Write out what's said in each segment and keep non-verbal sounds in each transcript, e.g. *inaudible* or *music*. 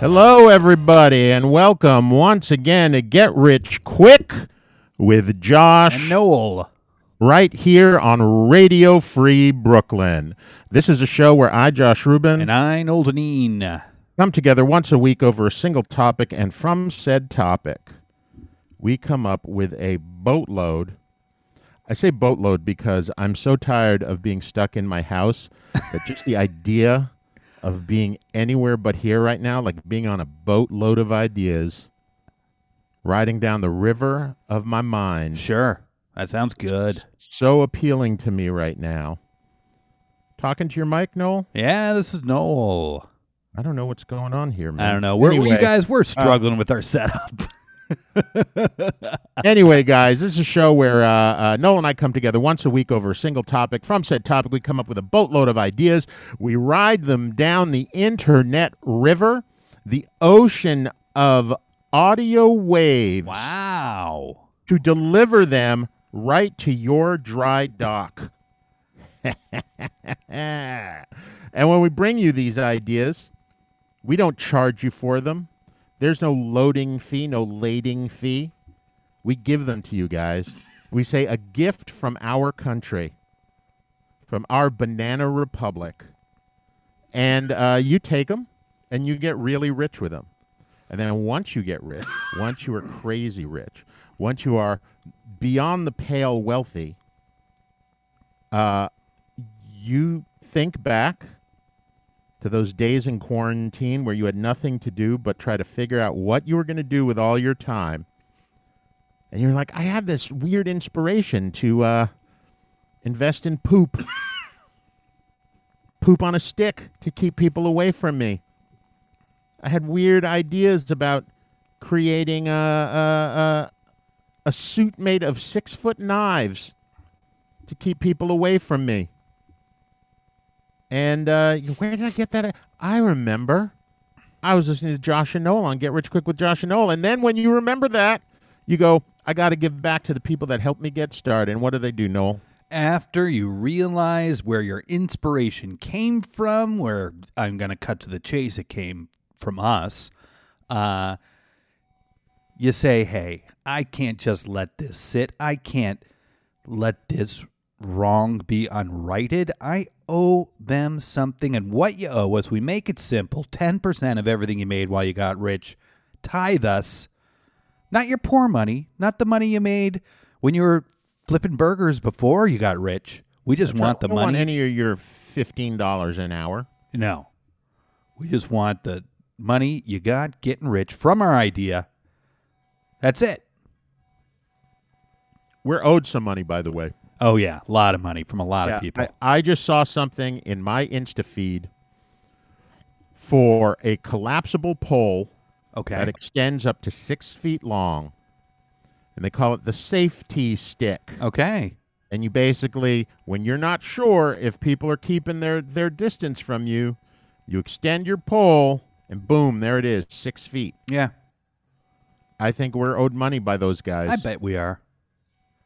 Hello, everybody, and welcome once again to Get Rich Quick with Josh And Noel. right here on Radio Free Brooklyn. This is a show where I, Josh Rubin, And I, Noel Deneen. come together once a week over a single topic, and from said topic, we come up with a boatload. I say boatload because I'm so tired of being stuck in my house that just the *laughs* idea of being anywhere but here right now, like being on a boatload of ideas, riding down the river of my mind, Sure. That sounds good. so appealing to me right now. Talking to your mic, Noel? Yeah, this is Noel. I don't know what's going on here, man. I don't know. We're, you guys, we're uh, struggling with our setup. *laughs* *laughs* anyway, guys, this is a show where uh, uh, Noel and I come together once a week over a single topic. From said topic, we come up with a boatload of ideas. We ride them down the internet river, the ocean of audio waves, wow. to deliver them right to your dry dock. *laughs* and when we bring you these ideas, we don't charge you for them. There's no loading fee, no lading fee. We give them to you guys. We say a gift from our country, from our banana republic. And uh, you take them and you get really rich with them. And then once you get rich, once you are crazy rich, once you are beyond the pale wealthy, uh, you think back to those days in quarantine where you had nothing to do but try to figure out what you were going to do with all your time. And you're like, I had this weird inspiration to uh, invest in poop. *laughs* poop on a stick to keep people away from me. I had weird ideas about creating a, a, a, a suit made of six foot knives to keep people away from me. And uh, where did I get that? I remember. I was listening to Josh and Noel on Get Rich Quick with Josh and Noel. And then when you remember that, you go, I got to give back to the people that helped me get started. And what do they do, Noel? After you realize where your inspiration came from, where I'm going to cut to the chase, it came from us, uh, you say, hey, I can't just let this sit. I can't let this wrong be unrighted. I owe them something. And what you owe us, we make it simple 10% of everything you made while you got rich. Tithe us. Not your poor money, not the money you made when you were flipping burgers before you got rich. We just want the I don't want any of your $15 an hour. No. We just want the money you got getting rich from our idea. That's it. We're owed some money, by the way. Oh, yeah. A lot of money from a lot Yeah, of people. I, I just saw something in my Insta feed for a collapsible pole okay. that extends up to six feet long, and they call it the safety stick. okay. And you basically, when you're not sure if people are keeping their their distance from you, you extend your pole, and boom, there it is, six feet. Yeah. I think we're owed money by those guys. I bet we are.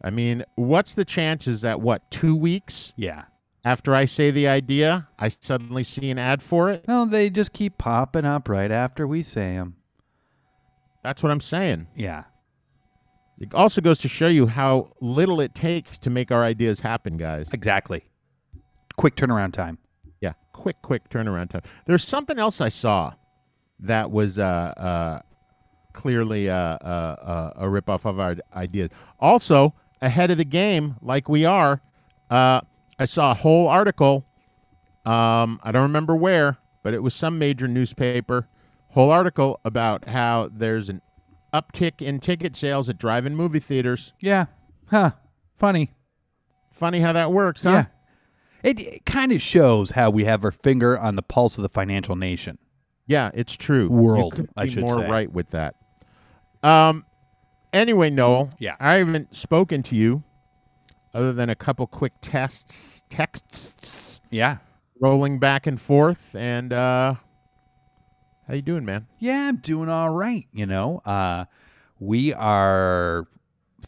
I mean, what's the chances that what two weeks Yeah. after I say the idea, I suddenly see an ad for it? No, they just keep popping up right after we say them. That's what I'm saying. Yeah. It also goes to show you how little it takes to make our ideas happen, guys. Exactly. Quick turnaround time. Yeah, quick, quick turnaround time. There's something else I saw that was uh, uh, clearly uh, uh, uh, a ripoff of our ideas. Also, ahead of the game, like we are, uh, I saw a whole article. Um, I don't remember where, but it was some major newspaper. Whole article about how there's an uptick in ticket sales at drive-in movie theaters. Yeah. Huh. Funny. Funny how that works, huh? Yeah. It, it kind of shows how we have our finger on the pulse of the financial nation. Yeah, it's true. World, I should more say. right with that. Um, Anyway, Noel. Yeah. I haven't spoken to you other than a couple quick tests, texts Yeah. rolling back and forth. And uh, how you doing, man? Yeah, I'm doing all right. You know, uh, we are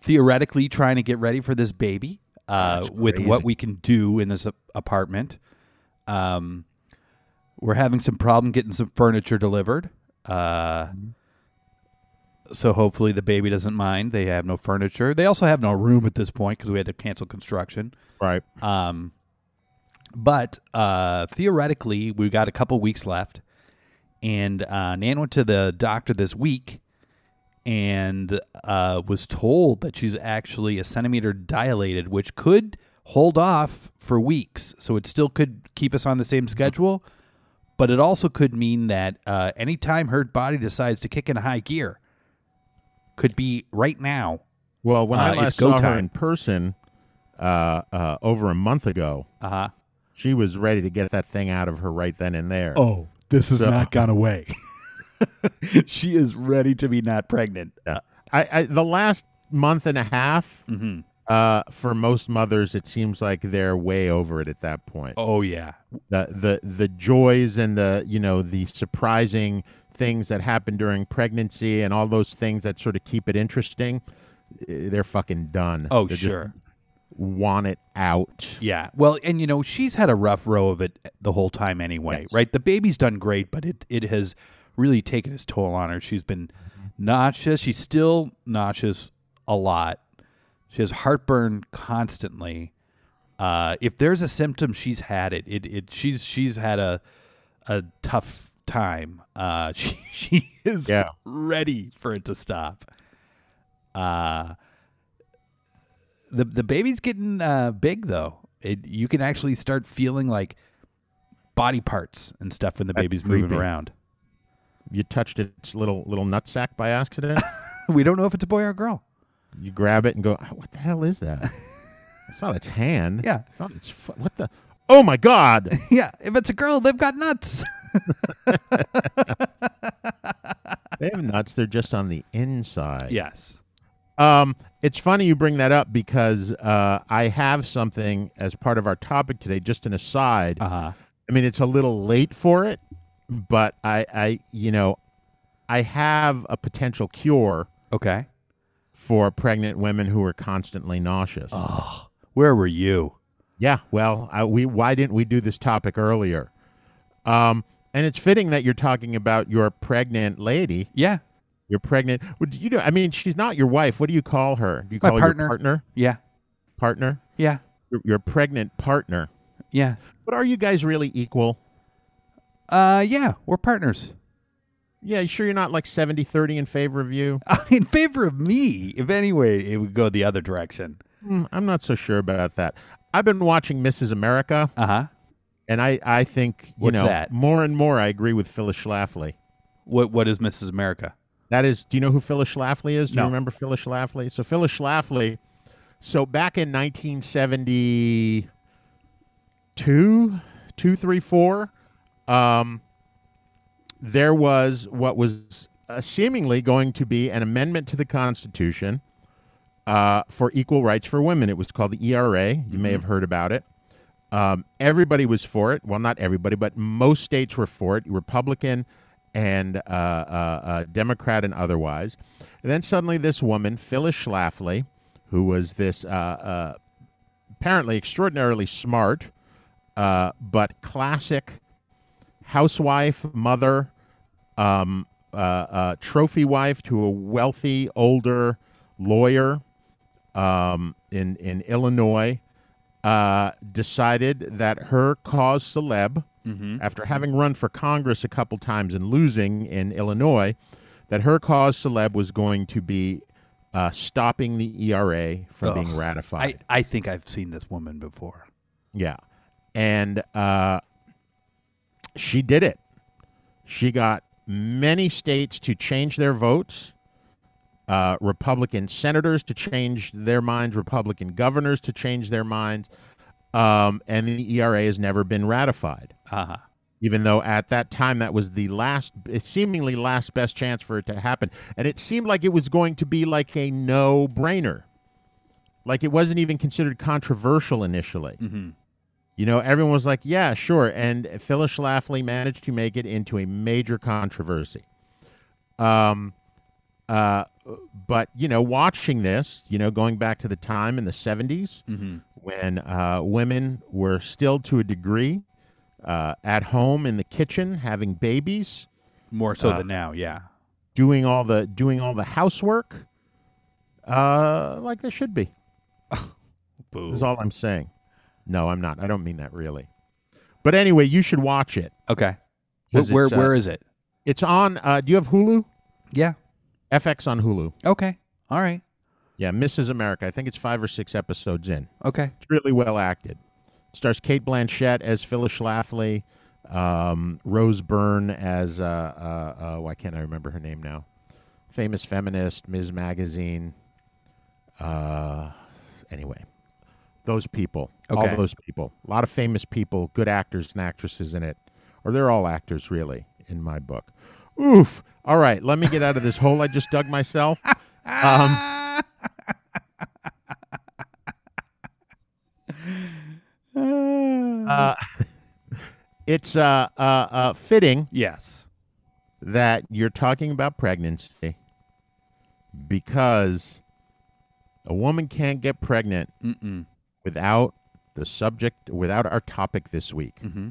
theoretically trying to get ready for this baby uh, with what we can do in this apartment. Um, we're having some problem getting some furniture delivered. Uh, so hopefully the baby doesn't mind. They have no furniture. They also have no room at this point because we had to cancel construction. Right. Um, but uh, theoretically, we've got a couple weeks left, and uh, Nan went to the doctor this week and uh, was told that she's actually a centimeter dilated, which could hold off for weeks. So it still could keep us on the same schedule, but it also could mean that uh, anytime her body decides to kick in high gear, could be right now. Well, when Uh, I last go saw her in person uh, uh, over a month ago, Uh huh. she was ready to get that thing out of her right then and there. Oh, this has So- not gone away. *laughs* she is ready to be not pregnant. Yeah. I, I the last month and a half, Mm-hmm. uh, for most mothers, it seems like they're way over it at that point. Oh yeah, The the the joys and the you know the surprising things that happen during pregnancy and all those things that sort of keep it interesting, eh, they're fucking done. Oh, They just sure. want it out. yeah. Well, and you know she's had a rough row of it the whole time anyway, Yes. right? The baby's done great, but it it has really taken its toll on her. She's been nauseous. She's still nauseous a lot. She has heartburn constantly. Uh, if there's a symptom, she's had it. It it she's she's had a a tough time. Uh, *laughs* she she is Yeah. ready for it to stop. Uh the the baby's getting uh, big though. It you can actually start feeling like body parts and stuff when the That's baby's moving around. You touched its little little nutsack by accident. *laughs* we don't know if it's a boy or a girl. you grab it and go, "Ah, "What the hell is that?" *laughs* it's not its hand. Yeah. It's not its. What the? Oh my god! Yeah, if it's a girl, they've got nuts. They have nuts. They're just on the inside. yes. Um, it's funny you bring that up because uh, I have something as part of our topic today. Just an aside. Uh huh. I mean, it's a little late for it, but I, I, you know, I have a potential cure Okay. for pregnant women who are constantly nauseous. Oh, Where were you? Yeah, well, I, we why didn't we do this topic earlier? Um, and it's fitting that you're talking about your pregnant lady. Yeah. You're pregnant. Would you do? I mean, she's not your wife. What do you call her? Do you My call her partner. your partner? Yeah. Partner? Yeah. Your, your pregnant partner. Yeah. But are you guys really equal? Uh yeah, we're partners. Yeah, you sure you're not like 70-30 in favor of you? *laughs* In favor of me. If anyway, it would go the other direction. Hmm, I'm not so sure about that. I've been watching Mrs. America, Uh-huh. And I, I think you What's know that? more and more I agree with Phyllis Schlafly. What what is Mrs. America? That is, do you know who Phyllis Schlafly is? Do No. you remember Phyllis Schlafly? So Phyllis Schlafly, so back in 1972, two, three, four, um, there was what was uh, seemingly going to be an amendment to the Constitution uh, for equal rights for women. It was called the ERA. You may have heard about it. Um, everybody was for it. Well, not everybody, but most states were for it, Republican and uh, uh, uh, Democrat and otherwise. And then suddenly, this woman, Phyllis Schlafly, who was this uh, uh, apparently extraordinarily smart, uh, but classic housewife, mother, um, trophy wife to a wealthy older lawyer um, in in Illinois, uh, decided that her cause celeb, after having run for Congress a couple times and losing in Illinois, that her cause celeb was going to be uh, stopping the ERA from being ratified. I, I think I've seen this woman before. Yeah. And uh, she did it. She got many states to change their votes, uh, Republican senators to change their minds, Republican governors to change their minds, um, and the ERA has never been ratified. Uh-huh. even though at that time that was the last, seemingly last best chance for it to happen. And it seemed like it was going to be like a no brainer. Like it wasn't even considered controversial initially. You know, everyone was like, yeah, sure. And Phyllis Schlafly managed to make it into a major controversy. Um, uh, but, you know, watching this, you know, going back to the time in the 70s when uh, women were still to a degree uh, at home in the kitchen having babies, More so than now, yeah. doing all the doing all the housework, uh, like they should be. *laughs* Boo. Is all I'm saying. No, I'm not. I don't mean that really. But anyway, you should watch it. Okay. Where where, uh, where is it? It's on. Uh, do you have Hulu? Yeah. FX on Hulu. Okay. All right. Yeah, Mrs. America. I think it's five or six episodes in. Okay. It's really well acted. Stars Cate Blanchett as Phyllis Schlafly, um, Rose Byrne as uh, uh, uh, why can't I remember her name now? Famous feminist, Ms. Magazine. Uh, anyway, those people, Okay. all those people, a lot of famous people, good actors and actresses in it, or they're all actors really in my book. Oof! All right, let me get out of this hole I just dug myself. Um, *laughs* uh, it's uh, uh, uh, fitting Yes. that you're talking about pregnancy because a woman can't get pregnant without the subject, without our topic this week. Mm-hmm.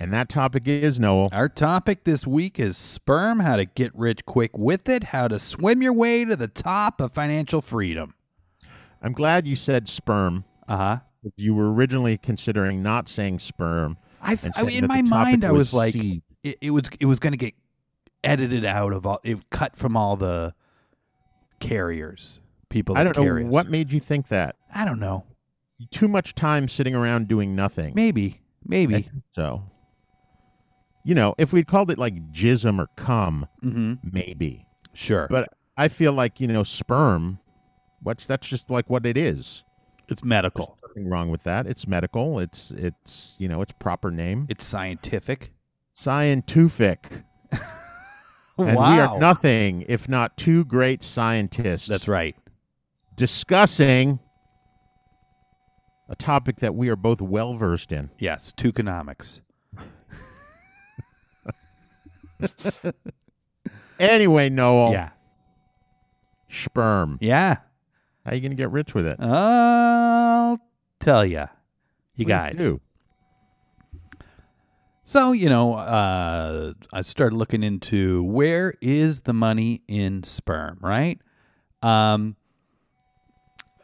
And that topic is Noel. Our topic this week is sperm, how to get rich quick with it, how to swim your way to the top of financial freedom. I'm glad you said sperm. Uh huh. You were originally considering not saying sperm. I, I in my mind, I was like, it, it was it was going to get edited out of all, it cut from all the carriers, people. I don't know what made you think that. I don't know. Too much time sitting around doing nothing. Maybe, maybe. So, you know, if we'd called it like jism or cum, mm-hmm. maybe. Sure, But I feel like you know, sperm. What's that's just like what it is. it's medical. Nothing wrong with that. It's medical. It's it's you know, it's proper name. It's scientific. Scientific. *laughs* And we are nothing if not two great scientists. That's right. Discussing a topic that we are both well versed in. Yes, tokenomics. Anyway, Noel. Yeah, Sperm. yeah. How you gonna get rich with it? I'll tell you, you guys. do. So, you know, uh, I started looking into where is the money in sperm, right? Um,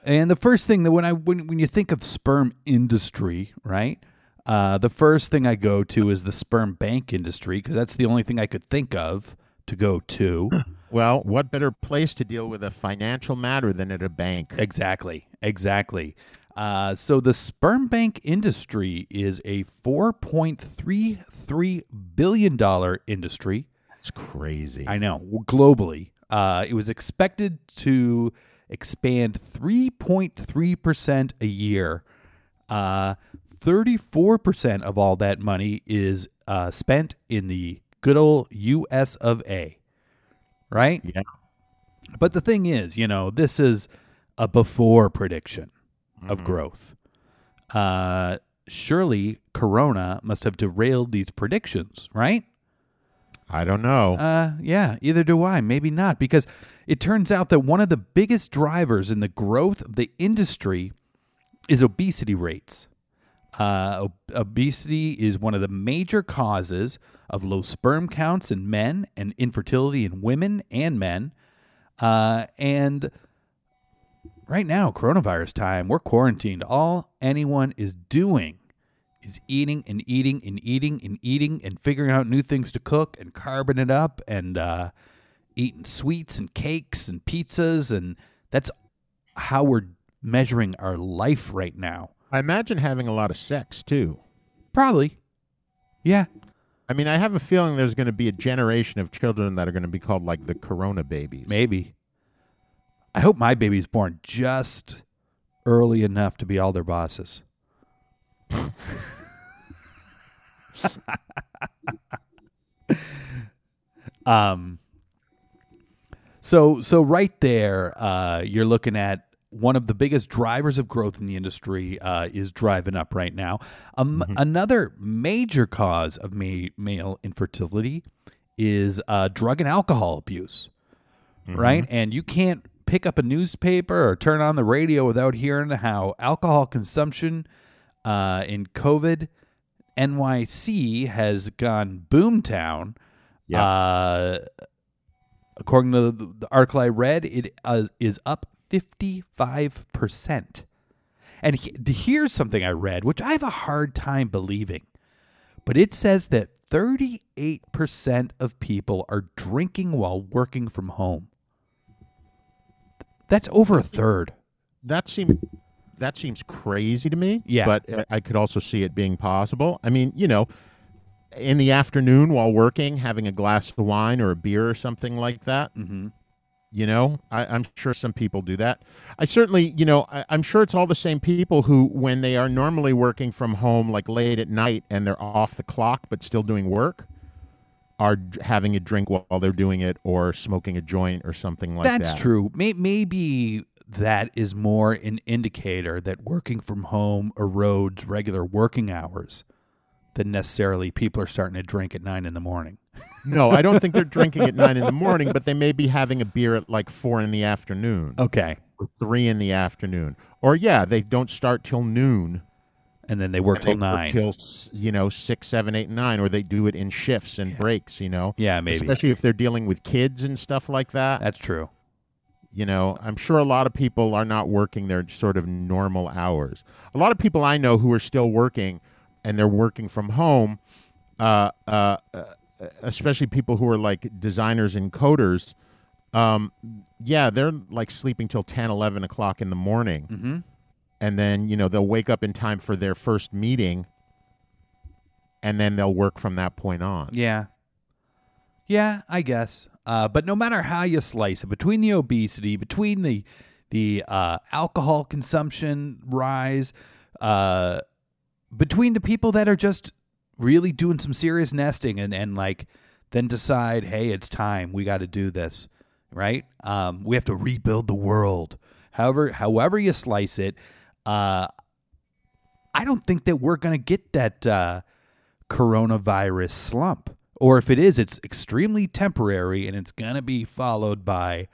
and the first thing that when I when when you think of sperm industry, right? Uh, the first thing I go to is the sperm bank industry because that's the only thing I could think of to go to. *clears throat* Well, what better place to deal with a financial matter than at a bank? Exactly. Exactly. Uh, so the sperm bank industry is a $4.33 billion industry. It's crazy. I know, globally. Uh, it was expected to expand 3.3% a year. Uh, 34% of all that money is uh, spent in the good old US of A. Right? yeah. But the thing is, you know, this is a before prediction of Mm-hmm. growth. Uh, surely Corona must have derailed these predictions, right? I don't know. Uh, yeah, either do I. Maybe not, because it turns out that one of the biggest drivers in the growth of the industry is obesity rates. Uh, ob- obesity is one of the major causes of low sperm counts in men and infertility in women and men. Uh, and right now, coronavirus time, we're quarantined. All anyone is doing is eating and eating and eating and eating and figuring out new things to cook and carbon it up and uh, eating sweets and cakes and pizzas. And that's how we're measuring our life right now. I imagine having a lot of sex too. Probably. Yeah. I mean, I have a feeling there's going to be a generation of children that are going to be called like the Corona babies. Maybe. I hope my baby's born just early enough to be all their bosses. *laughs* Um. So so right there, uh, you're looking at one of the biggest drivers of growth in the industry uh, is driving up right now. Um, Another major cause of ma- male infertility is uh, drug and alcohol abuse, right? And you can't pick up a newspaper or turn on the radio without hearing how alcohol consumption uh, in COVID NYC has gone boomtown. Yeah. Uh, according to the, the article I read, it uh, is up 55%. And he, here's something I read, which I have a hard time believing, but it says that 38% of people are drinking while working from home. That's over a third. that seems that seems crazy to me. Yeah. but I could also see it being possible. I mean, you know, in the afternoon while working, having a glass of wine or a beer or something like that. Mm-hmm. You know, I, I'm sure some people do that. I certainly, you know, I, I'm sure it's all the same people who, when they are normally working from home, like late at night, and they're off the clock but still doing work, are having a drink while they're doing it or smoking a joint or something like that. That's true. May- Maybe that is more an indicator that working from home erodes regular working hours than necessarily people are starting to drink at nine in the morning. No, I don't think they're drinking at nine in the morning, but they may be having a beer at like four in the afternoon, Okay. or three in the afternoon, or yeah, they don't start till noon. And then they work till they work nine. till you know six, seven, eight, nine, or they do it in shifts and breaks. You know, Yeah, maybe. especially if they're dealing with kids and stuff like that. That's true. You know, I'm sure a lot of people are not working their sort of normal hours. A lot of people I know who are still working and they're working from home, uh, uh, uh, especially people who are like designers and coders. Um, yeah, they're like sleeping till 10, 11 o'clock in the morning. Mm-hmm. And then, you know, they'll wake up in time for their first meeting and then they'll work from that point on. Yeah. Yeah, I guess. Uh, but no matter how you slice it, between the obesity, between the the uh, alcohol consumption rise, uh, between the people that are just really doing some serious nesting and, and like then decide, hey, it's time, we got to do this, right? Um, we have to rebuild the world. However, however you slice it, uh, I don't think that we're gonna get that. Uh, coronavirus slump. Or if it is, it's extremely temporary and it's going to be followed by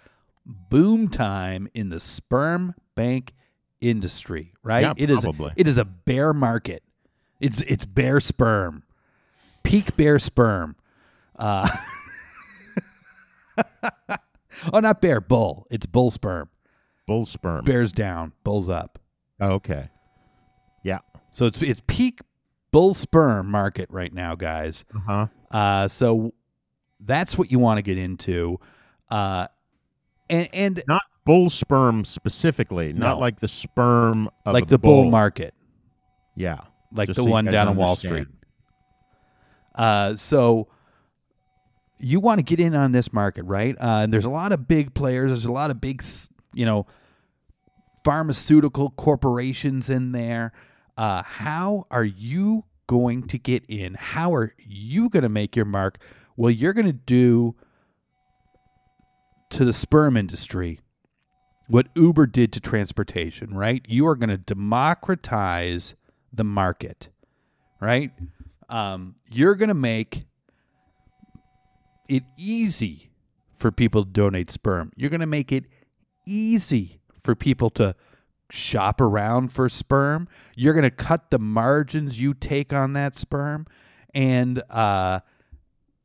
boom time in the sperm bank industry, right? Yeah, It is probably. it is a bear market. It's it's bear sperm. Peak bear sperm. Uh *laughs* Oh, not bear, bull. It's bull sperm. Bull sperm. Bears down, bulls up. Oh, okay. Yeah. So it's it's peak bull sperm market right now, guys. Uh-huh. Uh, so that's what you want to get into. Uh, and and Not bull sperm specifically, No. not like the sperm of like the bull bull market, Yeah. Like Just the so one down on Wall. Street. Uh, so you want to get in on this market, right? Uh, and there's a lot of big players. There's a lot of big, you know, pharmaceutical corporations in there. Uh, how are you going to get in? How are you going to make your mark? Well, you're going to do to the sperm industry what Uber did to transportation, right? You are going to democratize the market, right? Um, you're going to make it easy for people to donate sperm. You're going to make it easy for people to shop around for sperm. You're going to cut the margins you take on that sperm, and uh,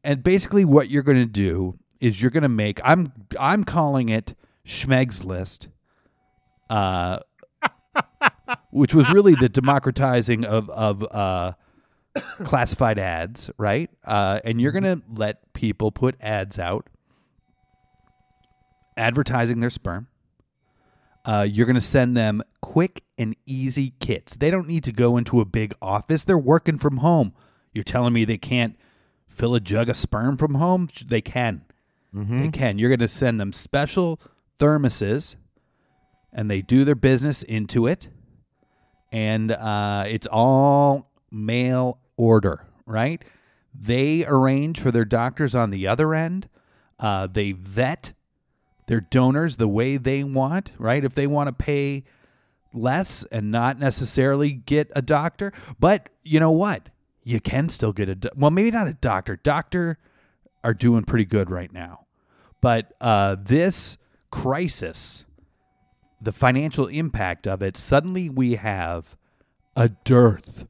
and basically what you're going to do is you're going to make. I'm I'm calling it Schmeg's list. Uh, *laughs* which was really the democratizing of of uh, classified ads, right? Uh, and you're gonna let people put ads out advertising their sperm. Uh, you're gonna send them quick and easy kits. They don't need to go into a big office. They're working from home. You're telling me they can't fill a jug of sperm from home? They can. They can. You're gonna send them special thermoses, and they do their business into it and uh, it's all mail order, right? They arrange for their doctors on the other end. Uh, they vet their donors the way they want, right? If they want to pay less and not necessarily get a doctor, but you know what? You can still get a do- well, maybe not a doctor. Doctor are doing pretty good right now, but uh, this crisis, the financial impact of it, suddenly we have a dearth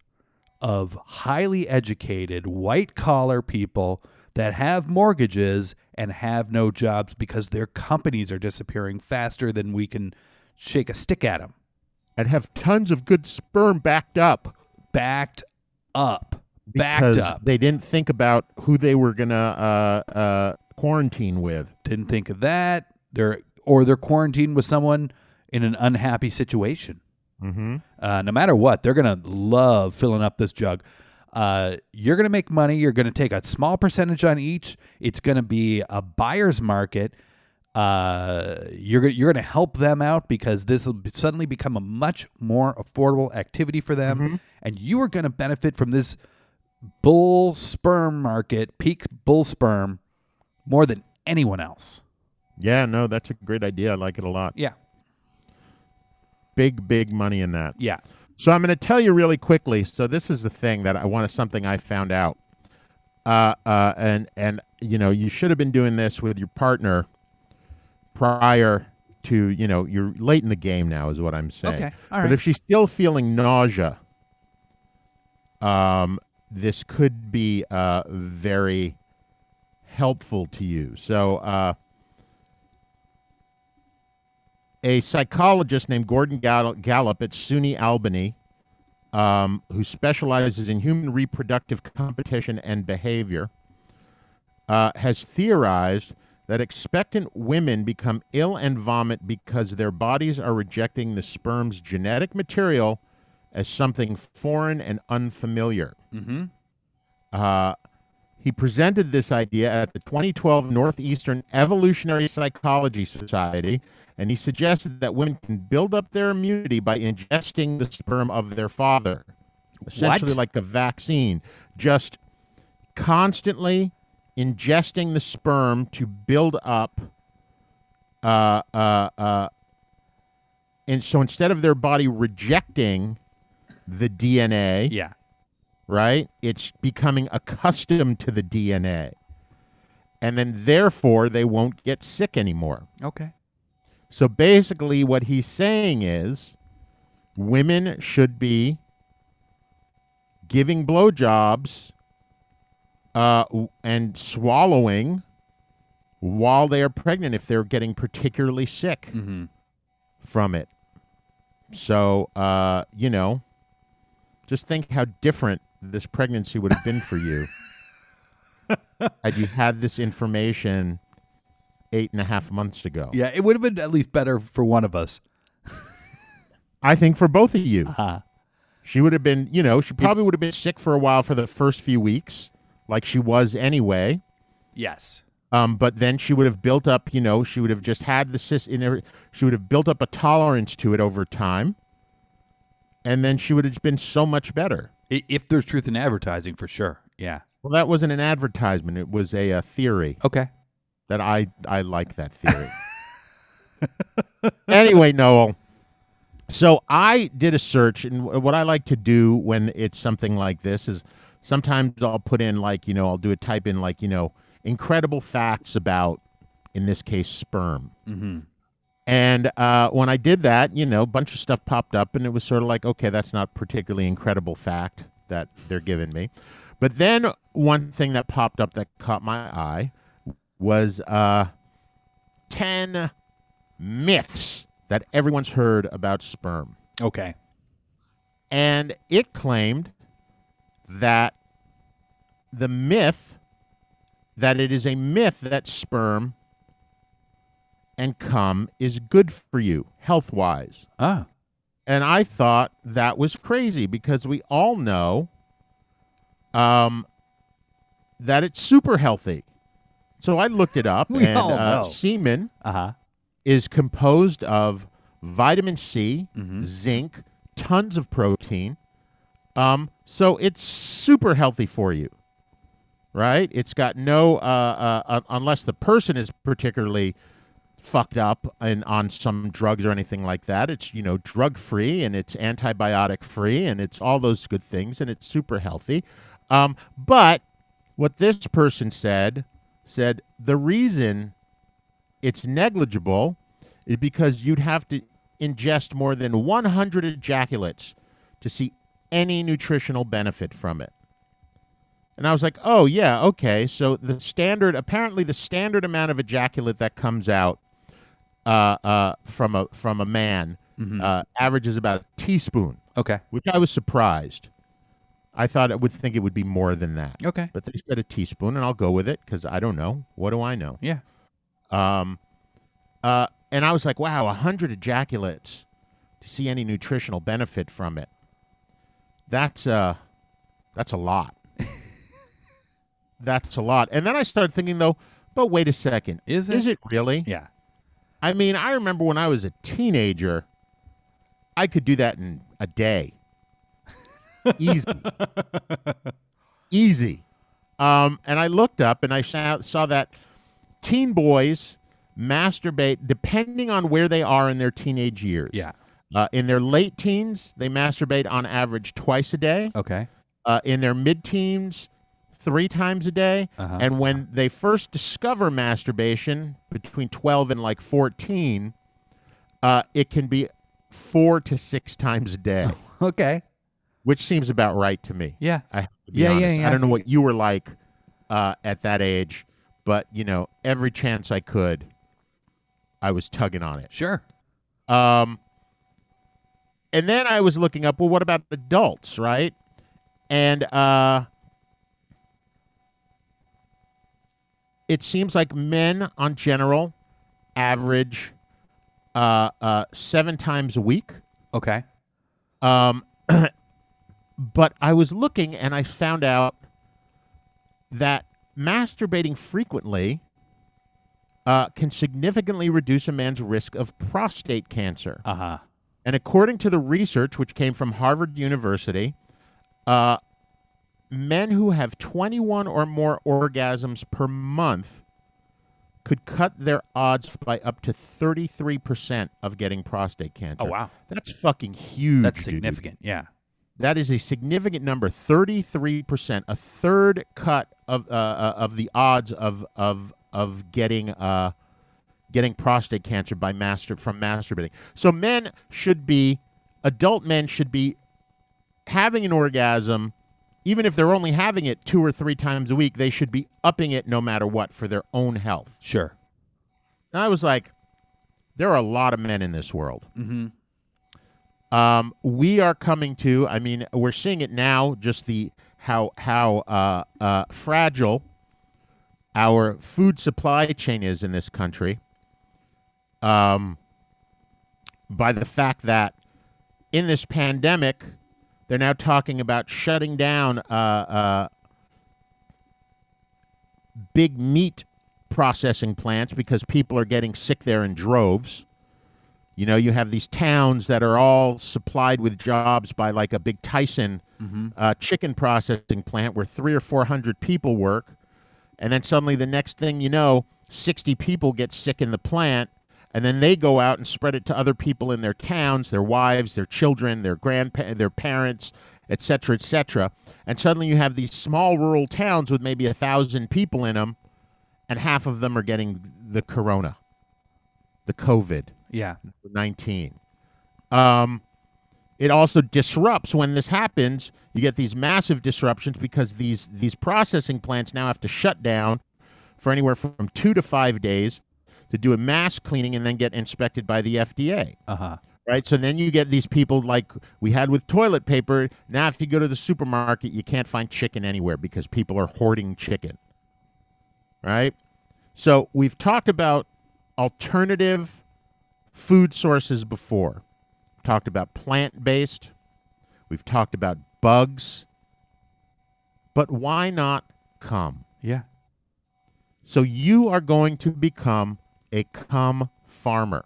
of highly educated white collar people that have mortgages and have no jobs because their companies are disappearing faster than we can shake a stick at them. And have tons of good sperm backed up. Backed up. because Backed up. They didn't think about who they were going to uh, uh, quarantine with. Didn't think of that. They're or they're quarantined with someone in an unhappy situation. Mm-hmm. Uh, no matter what, they're gonna love filling up this jug. Uh, you're gonna make money. You're gonna take a small percentage on each. It's gonna be a buyer's market. Uh, you're you're gonna help them out because this will suddenly become a much more affordable activity for them, and you are gonna benefit from this bull sperm market, peak bull sperm, more than anyone else. Yeah, no, that's a great idea. I like it a lot. Yeah, Big, big money in that. yeah. So I'm going to tell you really quickly. So this is the thing that I want something I found out. Uh, uh, and and you know you should have been doing this with your partner prior to you know you're late in the game now is what I'm saying. Okay, all But if she's still feeling nausea, um, this could be uh very helpful to you. So uh, a psychologist named Gordon Gallup at SUNY Albany, um, who specializes in human reproductive competition and behavior, uh, has theorized that expectant women become ill and vomit because their bodies are rejecting the sperm's genetic material as something foreign and unfamiliar. Mm-hmm. Uh, he presented this idea at the 2012 Northeastern Evolutionary Psychology Society, and he suggested that women can build up their immunity by ingesting the sperm of their father, essentially What? like a vaccine. Just constantly ingesting the sperm to build up. Uh, uh, uh, and so instead of their body rejecting the DNA, Yeah. right? It's becoming accustomed to the DNA. And then therefore they won't get sick anymore. Okay. So basically what he's saying is women should be giving blowjobs uh, and swallowing while they are pregnant if they're getting particularly sick Mm-hmm. from it. So, uh, you know, just think how different this pregnancy would have been for you *laughs* had you had this information eight and a half months ago. Yeah, it would have been at least better for one of us. I think for both of you. Uh-huh. She would have been, you know, she probably would have been sick for a while for the first few weeks, like she was anyway. Yes. Um, but then she would have built up, you know, she would have just had the cyst in her, she would have built up a tolerance to it over time. And then she would have been so much better. If there's truth in advertising, for sure. Yeah. Well, that wasn't an advertisement. It was a, uh theory Okay. That I, I like that theory. *laughs* anyway, Noel. So I did a search, and what I like to do when it's something like this is sometimes I'll put in, like, you know, I'll do a type in, like, you know, incredible facts about, in this case, sperm. Mm-hmm. And uh, when I did that, you know, a bunch of stuff popped up, and it was sort of like, okay, that's not particularly incredible fact that they're giving me. But then one thing that popped up that caught my eye was uh, 10 myths that everyone's heard about sperm. Okay. And it claimed that the myth that it is a myth that sperm and cum is good for you health wise. Ah. And I thought that was crazy because we all know um, that it's super healthy. So I looked it up, *laughs* We and all uh, know. semen Uh huh. is composed of vitamin C, Mm-hmm. zinc, tons of protein, Um, so it's super healthy for you, right? It's got no, uh, uh, uh, unless the person is particularly fucked up and on some drugs or anything like that. It's you know drug free and it's antibiotic free and it's all those good things and it's super healthy. Um, but what this person said said the reason it's negligible is because you'd have to ingest more than 100 ejaculates to see any nutritional benefit from it. And I was like, "Oh yeah, okay. So the standard, apparently, the standard amount of ejaculate that comes out uh, uh, from a from a man uh, averages about a teaspoon, Okay. which I was surprised. I thought I would think it would be more than that. Okay. But they said a teaspoon, and I'll go with it because I don't know. What do I know? Yeah. Um, uh, and I was like, wow, a hundred ejaculates to see any nutritional benefit from it. That's uh, that's a lot. *laughs* that's a lot. And then I started thinking though, but wait a second, Is Is it? it really? Yeah. I mean, I remember when I was a teenager, I could do that in a day. Easy. Easy. Um, and I looked up and I saw, saw that teen boys masturbate depending on where they are in their teenage years. Yeah. Uh, in their late teens, they masturbate on average twice a day. Okay. Uh, in their mid teens, three times a day. Uh-huh. And when they first discover masturbation, between 12 and like 14, uh, it can be four to six times a day, *laughs* Okay. Which seems about right to me. Yeah. I have to Yeah, yeah, yeah. I don't know what you were like uh, at that age, but, you know, every chance I could, I was tugging on it. Sure. Um, and then I was looking up, well, what about adults, right? And uh, it seems like men, on general, average uh, uh, seven times a week. Okay. Um, *clears throat* but I was looking and I found out that masturbating frequently uh, can significantly reduce a man's risk of prostate cancer. Uh huh. And according to the research, which came from Harvard University, uh, men who have 21 or more orgasms per month could cut their odds by up to 33% of getting prostate cancer. Oh, wow. That's fucking huge. That's dude. significant. Yeah. That is a significant number, 33%, a third cut of uh, uh, of the odds of of of getting uh getting prostate cancer by master from masturbating. So men should be adult men should be having an orgasm even if they're only having it two or three times a week, they should be upping it no matter what for their own health. Sure. And I was like, there are a lot of men in this world. Mm-hmm. Um, we are coming to. I mean, we're seeing it now. Just the how how uh, uh, fragile our food supply chain is in this country. Um, by the fact that in this pandemic, they're now talking about shutting down uh, uh, big meat processing plants because people are getting sick there in droves. You know, you have these towns that are all supplied with jobs by like a big Tyson uh, chicken processing plant where three or four hundred people work, and then suddenly the next thing you know, sixty people get sick in the plant, and then they go out and spread it to other people in their towns, their wives, their children, their grandpa- their parents, et cetera, et cetera. And suddenly you have these small rural towns with maybe a thousand people in them, and half of them are getting the corona, the COVID. Yeah. 19. Um, it also disrupts when this happens. You get these massive disruptions because these these processing plants now have to shut down for anywhere from two to five days to do a mass cleaning and then get inspected by the FDA. Uh huh. Right, so then you get these people like we had with toilet paper. Now, if you go to the supermarket, you can't find chicken anywhere because people are hoarding chicken. Right, so we've talked about alternative food sources before. We've talked about plant based. We've talked about bugs. But why not cum? Yeah. So you are going to become a cum farmer.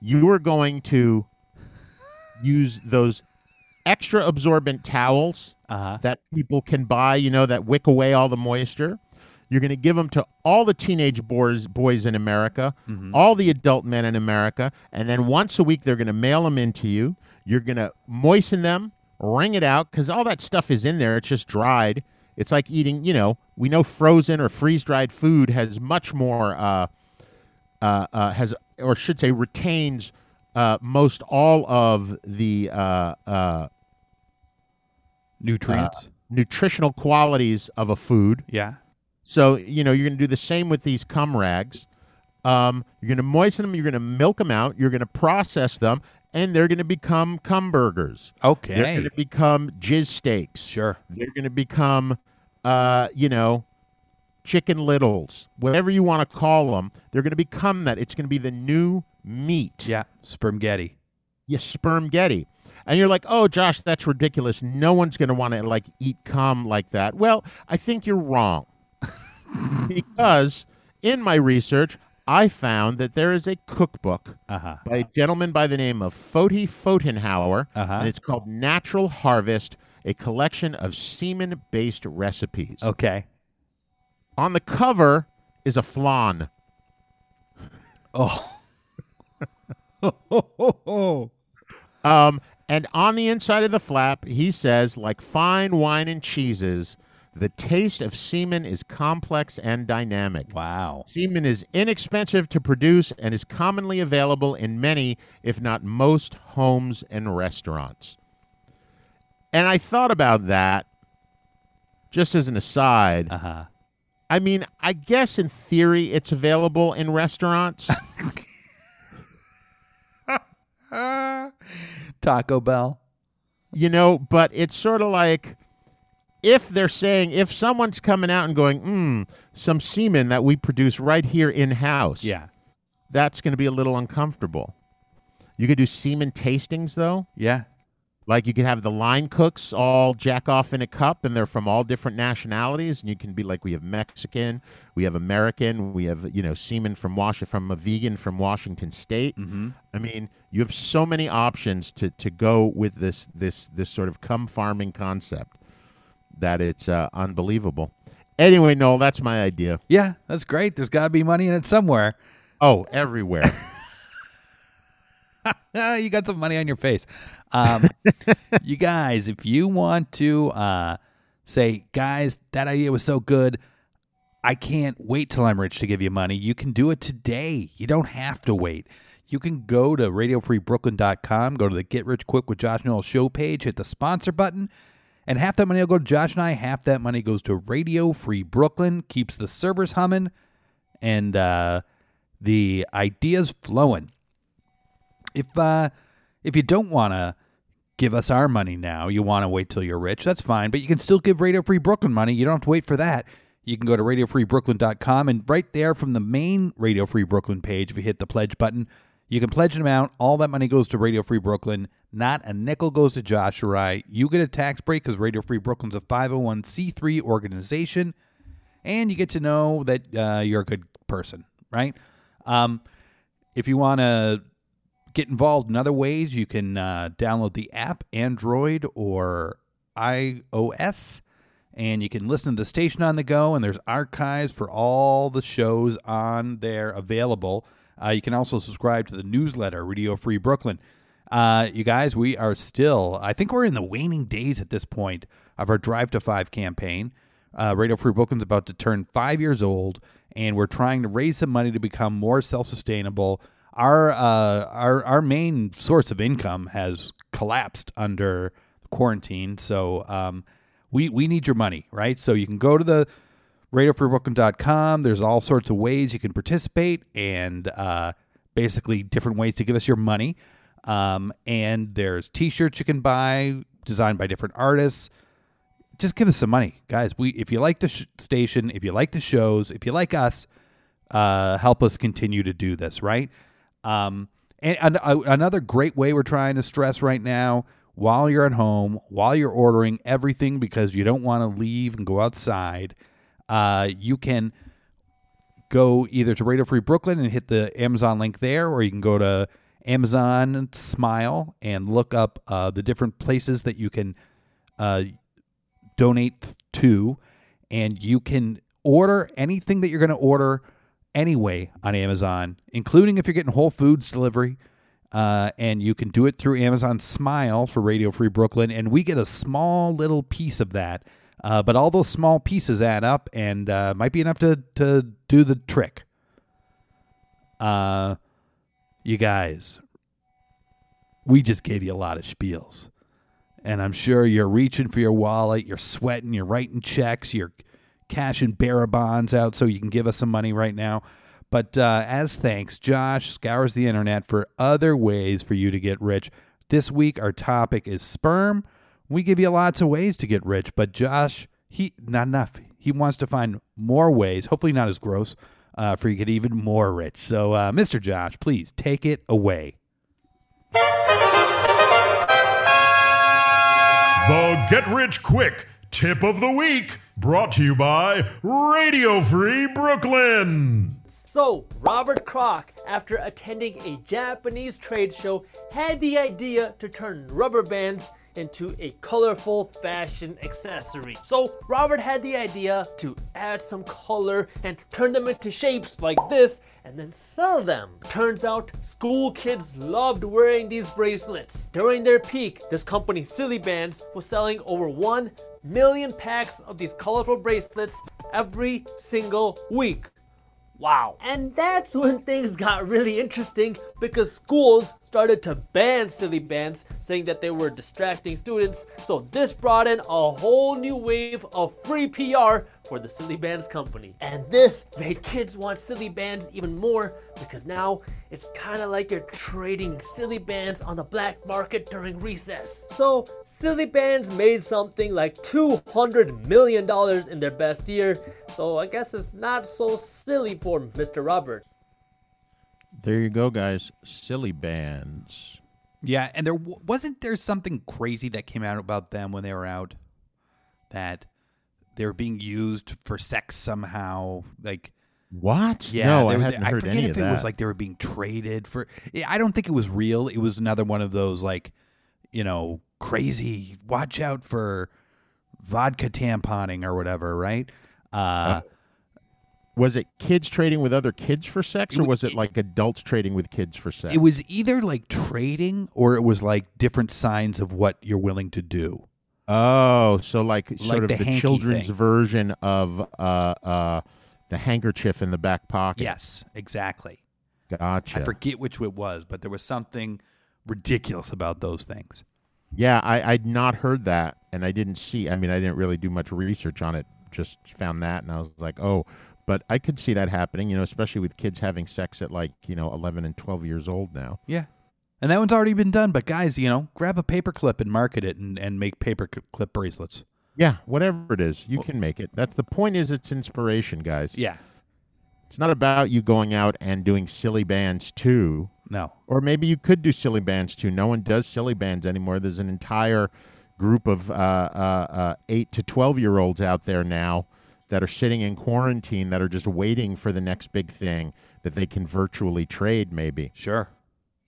You are going to use those extra absorbent towels Uh-huh. that people can buy, you know, that wick away all the moisture. You're going to give them to all the teenage boys, boys in America, all the adult men in America, and then once a week they're going to mail them in to you. You're going to moisten them, wring it out, because all that stuff is in there. It's just dried. It's like eating, you know, we know frozen or freeze dried food has much more, uh, uh, uh, has, or should say, retains uh, most all of the uh, uh, Nutrients. nutritional qualities of a food. yeah. So, you know, you're going to do the same with these cum rags. Um, you're going to moisten them, you're going to milk them out, you're going to process them, and they're going to become cum burgers. Okay. They're going to become jizz steaks. Sure. They're going to become, uh, you know, chicken littles, whatever you want to call them. They're going to become that. It's going to be the new meat. Yeah. Spermgetti. You sperm getty. And you're like, oh, Josh, that's ridiculous. No one's going to want to like eat cum like that. Well, I think you're wrong. Because in my research, I found that there is a cookbook Uh-huh. by a gentleman by the name of Fotie Photenhauer, Uh-huh. and it's called Natural Harvest, a collection of semen-based recipes. Okay. On the cover is a flan. Oh. *laughs* Um, and on the inside of the flap, he says, like fine wine and cheeses, the taste of semen is complex and dynamic. wow. Semen is inexpensive to produce and is commonly available in many, if not most, homes and restaurants. And I thought about that just as an aside. Uh-huh. I mean, I guess in theory it's available in restaurants. *laughs* *laughs* Taco Bell. you know, but it's sort of like if they're saying if someone's coming out and going, mm, some semen that we produce right here in house, Yeah. that's going to be a little uncomfortable. You could do semen tastings though. Yeah. Like you could have the line cooks all jack off in a cup, and they're from all different nationalities, and you can be like, we have Mexican, we have American, we have you know semen from Wash from a vegan from Washington State. Mm-hmm. I mean, you have so many options to to go with this this this sort of cum farming concept that it's uh, unbelievable. Anyway, Noel, that's my idea. Yeah, that's great. There's got to be money in it somewhere. Oh, everywhere. *laughs* *laughs* You got some money on your face. Um, *laughs* you guys, if you want to uh, say, guys, that idea was so good, I can't wait till I'm rich to give you money. You can do it today. You don't have to wait. You can go to radiofreebrooklyn.com, go to the Get Rich Quick with Josh Noel show page, hit the sponsor button, and half that money will go to Josh and I. Half that money goes to Radio Free Brooklyn, keeps the servers humming, and uh, the ideas flowing if uh if you don't want to give us our money now, you want to wait till you're rich, that's fine, but you can still give Radio Free Brooklyn money. You don't have to wait for that. You can go to radiofreebrooklyn.com and right there from the main Radio Free Brooklyn page, if you hit the pledge button, you can pledge an amount. All that money goes to Radio Free Brooklyn. Not a nickel goes to Josh or I. You get a tax break because Radio Free Brooklyn's a 501c3 organization, and you get to know that uh, you're a good person, right? Um, if you want to get involved in other ways, you can uh, download the app, Android or iOS, and you can listen to the station on the go. And there's archives for all the shows on there available. Uh, you can also subscribe to the newsletter, Radio Free Brooklyn. Uh, you guys, we are still, I think we're in the waning days at this point of our Drive to Five campaign. Uh, Radio Free Brooklyn's about to turn five years old, and we're trying to raise some money to become more self sustainable. Our, uh, our, our main source of income has collapsed under quarantine, so um, we, we need your money, right? So you can go to the radiofreebrooklyn.com. There's all sorts of ways you can participate and uh, basically different ways to give us your money. Um, and there's t-shirts you can buy designed by different artists. Just give us some money, guys. We if you like the sh- station, if you like the shows, if you like us, uh, help us continue to do this, right? Um, and, and uh, another great way we're trying to stress right now, while you're at home, while you're ordering everything because you don't want to leave and go outside, uh, you can go either to Radio Free Brooklyn and hit the Amazon link there, or you can go to Amazon Smile and look up uh, the different places that you can uh, donate to, and you can order anything that you're going to order anyway on Amazon, including if you're getting Whole Foods delivery. Uh, and you can do it through Amazon Smile for Radio Free Brooklyn, and we get a small little piece of that. Uh, but all those small pieces add up and uh, might be enough to to do the trick. Uh, you guys, we just gave you a lot of spiels, and I'm sure you're reaching for your wallet, you're sweating, you're writing checks, you're cashing bearer bonds out so you can give us some money right now. But uh, as thanks, Josh scours the internet for other ways for you to get rich. This week, our topic is sperm. We give you lots of ways to get rich, but Josh, he not enough. He wants to find more ways, hopefully not as gross, uh, for you to get even more rich. So, uh, Mr. Josh, please take it away. The Get Rich Quick Tip of the Week, brought to you by Radio Free Brooklyn. So, Robert Croak, after attending a Japanese trade show, had the idea to turn rubber bands into a colorful fashion accessory. So, Robert had the idea to add some color and turn them into shapes like this and then sell them. Turns out, school kids loved wearing these bracelets. During their peak, this company, Silly Bandz, was selling over 1 million packs of these colorful bracelets every single week. Wow. And that's when things got really interesting because schools started to ban silly bands, saying that they were distracting students. So this brought in a whole new wave of free PR for the Silly Bandz company. And this made kids want silly bands even more because now it's kind of like you're trading silly bands on the black market during recess. So Silly Bandz made something like $200 million in their best year, so I guess it's not so silly for Mr. Robert. There you go, guys. Silly bands. Yeah, and there w- wasn't there something crazy that came out about them when they were out that they were being used for sex somehow, like. What? Yeah, no, they I were- hadn't heard forget any if of it that. was like they were being traded for. I don't think it was real. It was another one of those like, you know, crazy. Watch out for vodka tamponing or whatever, right? Uh, was it kids trading with other kids for sex, or was it it- like adults trading with kids for sex? it was either like trading or it was like different signs of what you're willing to do. Oh, so like sort Like of the the, children's thing. version of uh, uh, the handkerchief in the back pocket. Yes, exactly. Gotcha. I forget which it was, but there was something ridiculous about those things. Yeah, I, I'd not heard that, and I didn't see. I mean, I didn't really do much research on it. Just found that, and I was like, oh. But I could see that happening, you know, especially with kids having sex at like you know eleven and twelve years old now. Yeah. And that one's already been done, but guys, you know, grab a paper clip and market it and, and make paper c- clip bracelets. Yeah, whatever it is, you can make it. That's the point. Is it's inspiration, guys. Yeah. It's not about you going out and doing silly bands too. No. Or maybe you could do silly bands too. No one does silly bands anymore. There's an entire group of uh, uh, uh, eight to twelve year olds out there now that are sitting in quarantine that are just waiting for the next big thing that they can virtually trade. Maybe. Sure.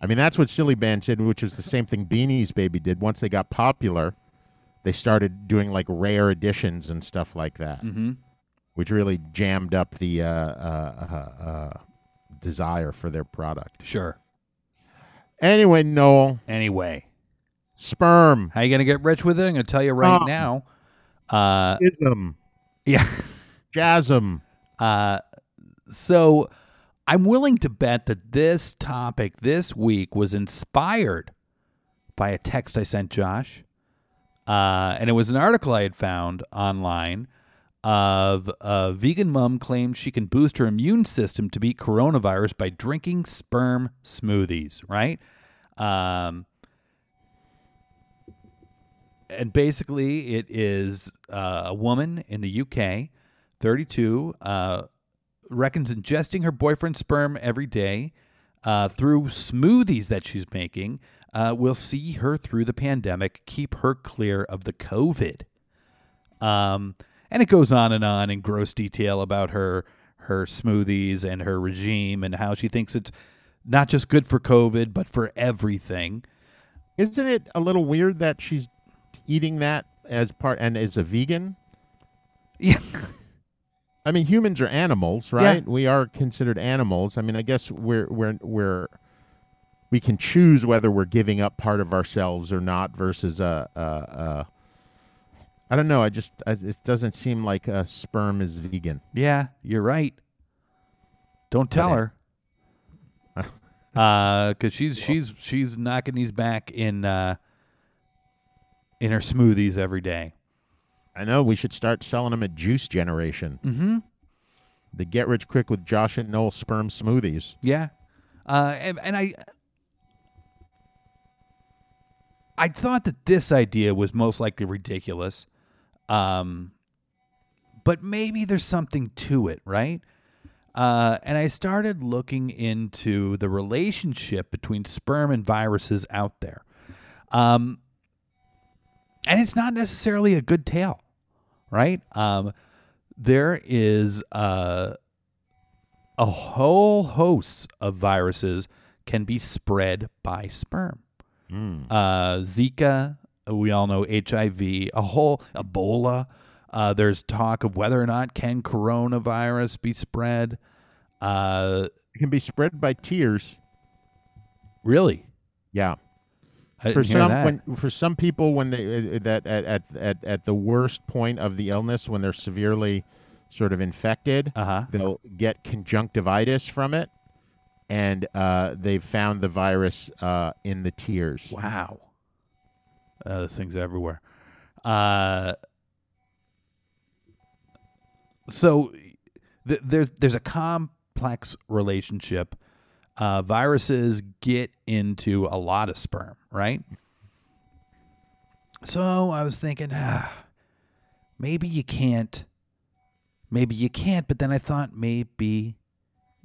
I mean, that's what silly bands did, which was the same thing Beanies Baby did. Once they got popular, they started doing like rare editions and stuff like that, Mm-hmm. which really jammed up the uh, uh, uh, uh, desire for their product. Sure. Anyway, Noel, Anyway, sperm. how you going to get rich with it? I'm going to tell you right Oh. now. Uh, Ism. yeah. Jasm. Uh, so I'm willing to bet that this topic this week was inspired by a text I sent Josh. Uh, and it was an article I had found online of a vegan mom claims she can boost her immune system to beat coronavirus by drinking sperm smoothies, right? Um, and basically, it is uh, a woman in the UK, 32, uh, reckons ingesting her boyfriend's sperm every day uh, through smoothies that she's making uh, will see her through the pandemic, keep her clear of the COVID. Um, and it goes on and on in gross detail about her her smoothies and her regime and how she thinks it's not just good for COVID, but for everything. Isn't it a little weird that she's eating that as part and is a vegan? Yeah. I mean, humans are animals, right? Yeah. We are considered animals. I mean, I guess we're we're we're we can choose whether we're giving up part of ourselves or not versus a. a, a I don't know. I just I, it doesn't seem like a sperm is vegan. Yeah, you're right. Don't tell her. *laughs* Uh, cause she's she's she's knocking these back in uh in her smoothies every day. I know we should start selling them at Juice Generation. Mm-hmm. The get rich quick with Josh and Noel sperm smoothies. Yeah. Uh, and, and I I thought that this idea was most likely ridiculous. Um, but maybe there's something to it, right? Uh, and I started looking into the relationship between sperm and viruses out there. Um, and it's not necessarily a good tale, right? Um, there is uh, a whole host of viruses can be spread by sperm. Uh, Zika, we all know HIV, a whole Ebola. Uh, there's talk of whether or not can coronavirus be spread. Uh, It can be spread by tears. really? Yeah. I for some when for some people when they uh, that at, at at at the worst point of the illness when they're severely sort of infected Uh-huh. they'll get conjunctivitis from it and uh, they've found the virus uh, in the tears Wow. Uh, this thing's everywhere. Uh, so th- there's there's a complex relationship. Uh, viruses get into a lot of sperm, right? So I was thinking, ah, maybe you can't. Maybe you can't, but then I thought maybe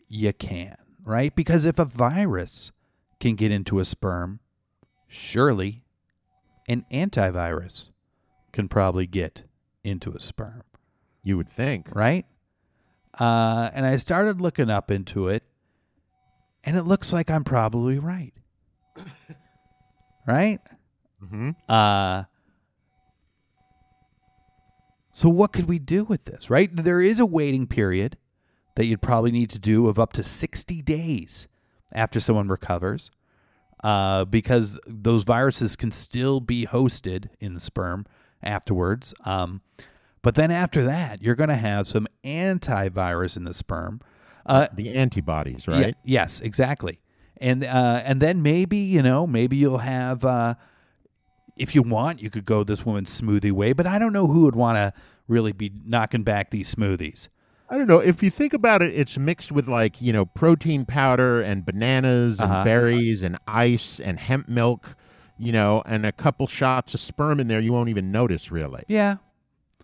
you can, right? Because if a virus can get into a sperm, surely an antivirus can probably get into a sperm, you would think right? Uh, and I started looking up into it, and it looks like I'm probably right. *coughs* right? mm-hmm. Uh, so what could we do with this, right? There is a waiting period that you'd probably need to do of up to 60 days after someone recovers uh, because those viruses can still be hosted in the sperm afterwards. Um, but then after that, you're going to have some antivirus in the sperm. Uh, the antibodies yeah, right yes, exactly. And uh, and then maybe you know maybe you'll have uh, if you want you could go this woman's smoothie way, but I don't know who would want to really be knocking back these smoothies. I don't know. If you think about it, it's mixed with like, you know, protein powder and bananas and Uh-huh. berries and ice and hemp milk, you know, and a couple shots of sperm in there you won't even notice really. Yeah,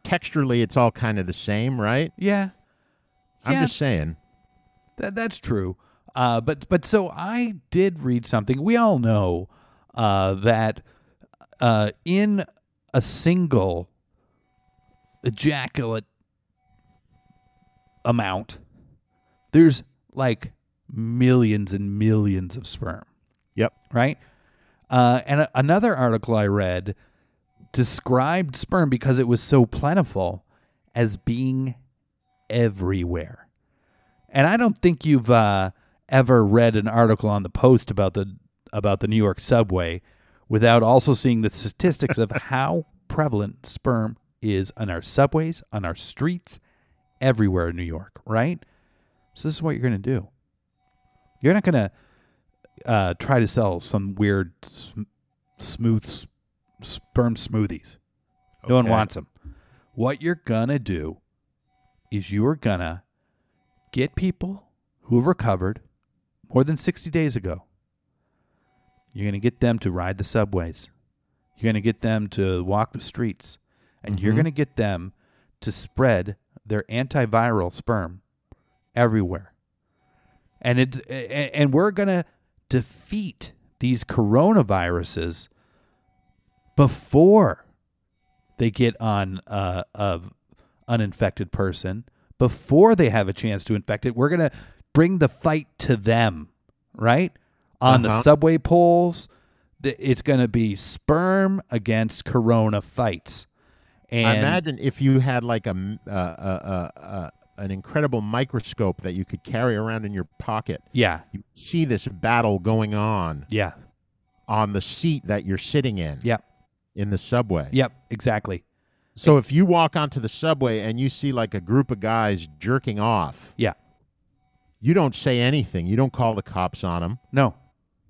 Texturally, it's all kind of the same, right? yeah, I'm Yeah. just saying. that, that's true. Uh, but but so I did read something. We all know uh, that uh, in a single ejaculate amount, there's like millions and millions of sperm. Yep. right? Uh, and a- another article I read described sperm because it was so plentiful as being everywhere. And I don't think you've uh, ever read an article on the Post about the about the New York subway without also seeing the statistics of *laughs* how prevalent sperm is on our subways, on our streets, everywhere in New York, right? So this is what you're going to do. You're not going to uh, try to sell some weird sm- smooth s- sperm smoothies. No one wants them. What you're gonna do is you are gonna get people who have recovered more than 60 days ago. You're gonna get them to ride the subways. You're gonna get them to walk the streets, and you're Mhm. gonna get them to spread their antiviral sperm everywhere and it and we're gonna defeat these coronaviruses before they get on uh, a uninfected person before they have a chance to infect it we're gonna bring the fight to them right? On the Uh-huh. subway poles, it's going to be sperm against corona fights. And I imagine if you had like a uh, uh, uh, an incredible microscope that you could carry around in your pocket, yeah, you see this battle going on yeah, on the seat that you're sitting in yep, in the subway. yep, exactly. So if you walk onto the subway and you see like a group of guys jerking off, Yeah. you don't say anything. You don't call the cops on them. No,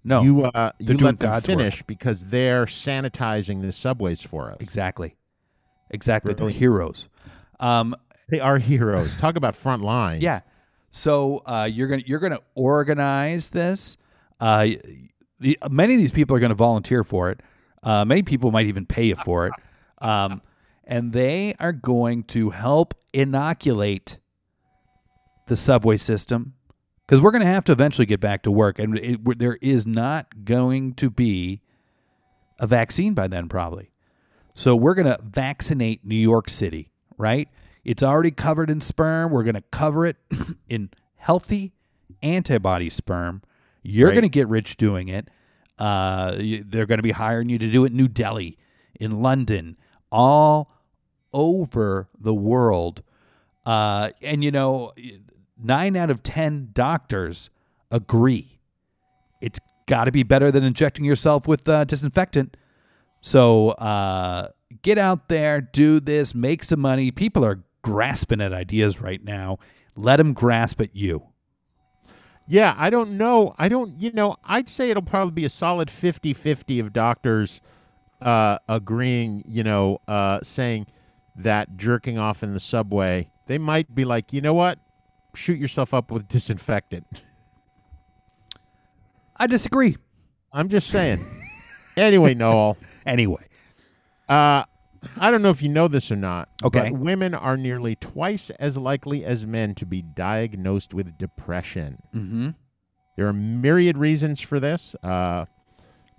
no, You uh, you let them God's work. finish because they're sanitizing the subways for us. exactly, exactly. They're heroes. Um, They are heroes. Talk about front line. Yeah. So uh, you're gonna you're gonna organize this. Uh, the, many of these people are going to volunteer for it. Uh, many people might even pay you for it, um, and they are going to help inoculate the subway system because we're going to have to eventually get back to work, and it, there is not going to be a vaccine by then, probably. So we're going to vaccinate New York City, right? It's already covered in sperm. We're going to cover it *clears throat* in healthy antibody sperm. You're Right. going to get rich doing it. Uh, they're going to be hiring you to do it in New Delhi, in London, all over the world. Uh, and you know, nine out of 10 doctors agree it's got to be better than injecting yourself with uh, disinfectant. So uh, get out there, do this, make some money. People are grasping at ideas right now. Let them grasp at you. Yeah, I don't know. I don't, you know, I'd say it'll probably be a solid 50 50 of doctors uh, agreeing, you know, uh, saying that jerking off in the subway, they might be like, you know what? Shoot yourself up with *laughs* disinfectant. I disagree. I'm just saying. anyway, Noel, *laughs* Anyway, uh, I don't know if you know this or not. Okay. But women are nearly twice as likely as men to be diagnosed with depression. mm-hmm. There are myriad reasons for this. Uh,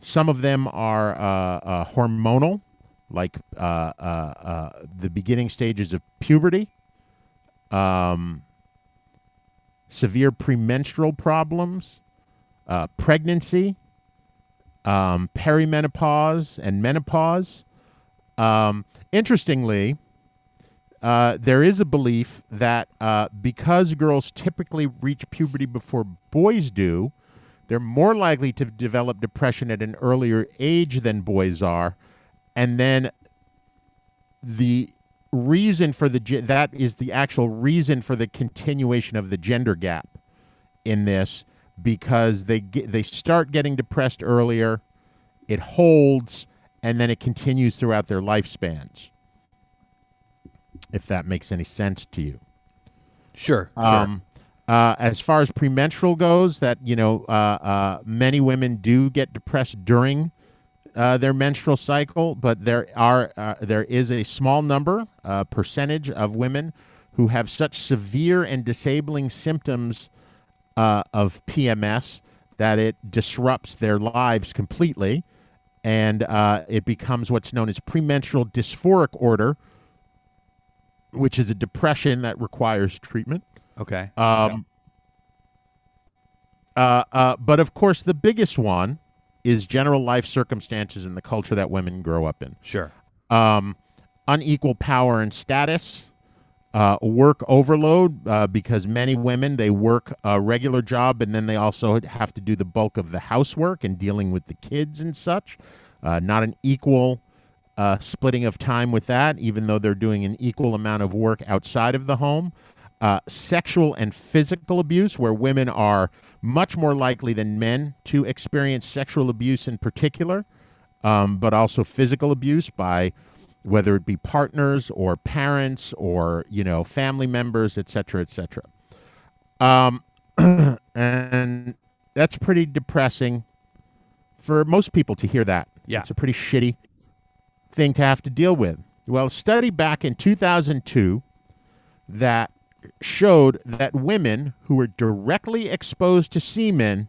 some of them are uh, uh, hormonal, like uh, uh, uh, the beginning stages of puberty, um, severe premenstrual problems, uh, pregnancy, um, perimenopause, and menopause. Um, interestingly, uh, there is a belief that uh, because girls typically reach puberty before boys do, they're more likely to develop depression at an earlier age than boys are, and then the reason for the that is the actual reason for the continuation of the gender gap in this because they get, they start getting depressed earlier, it holds, and then it continues throughout their lifespans. If that makes any sense to you. sure, sure. Um, uh, as far as premenstrual goes, that you know, uh, uh, many women do get depressed during uh, their menstrual cycle, but there are uh, there is a small number, uh, percentage of women who have such severe and disabling symptoms uh, of PMS that it disrupts their lives completely, and uh, it becomes what's known as premenstrual dysphoric order, which is a depression that requires treatment. okay. Um, uh, uh, but of course, the biggest one is general life circumstances and the culture that women grow up in. sure. Um, unequal power and status, uh, work overload, uh, because many women they work a regular job and then they also have to do the bulk of the housework and dealing with the kids and such. Uh, not an equal uh, splitting of time with that, even though they're doing an equal amount of work outside of the home. Uh, sexual and physical abuse, where women are much more likely than men to experience sexual abuse in particular, um, but also physical abuse by whether it be partners or parents or you know family members, et cetera, et cetera. Um, *clears throat* and that's pretty depressing for most people to hear that. Yeah. it's a pretty shitty thing to have to deal with. Well, a study back in 2002 that showed that women who were directly exposed to semen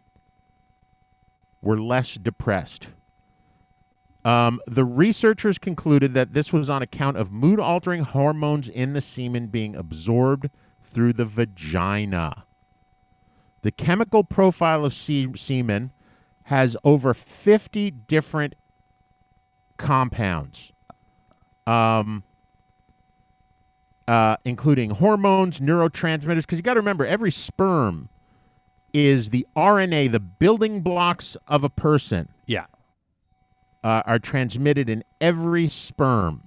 were less depressed. Um, the researchers concluded that this was on account of mood altering hormones in the semen being absorbed through the vagina. The chemical profile of se- semen has over 50 different compounds, um, uh, including hormones, neurotransmitters. Because you got to remember, every sperm is the RNA, the building blocks of a person Yeah. Uh, are transmitted in every sperm.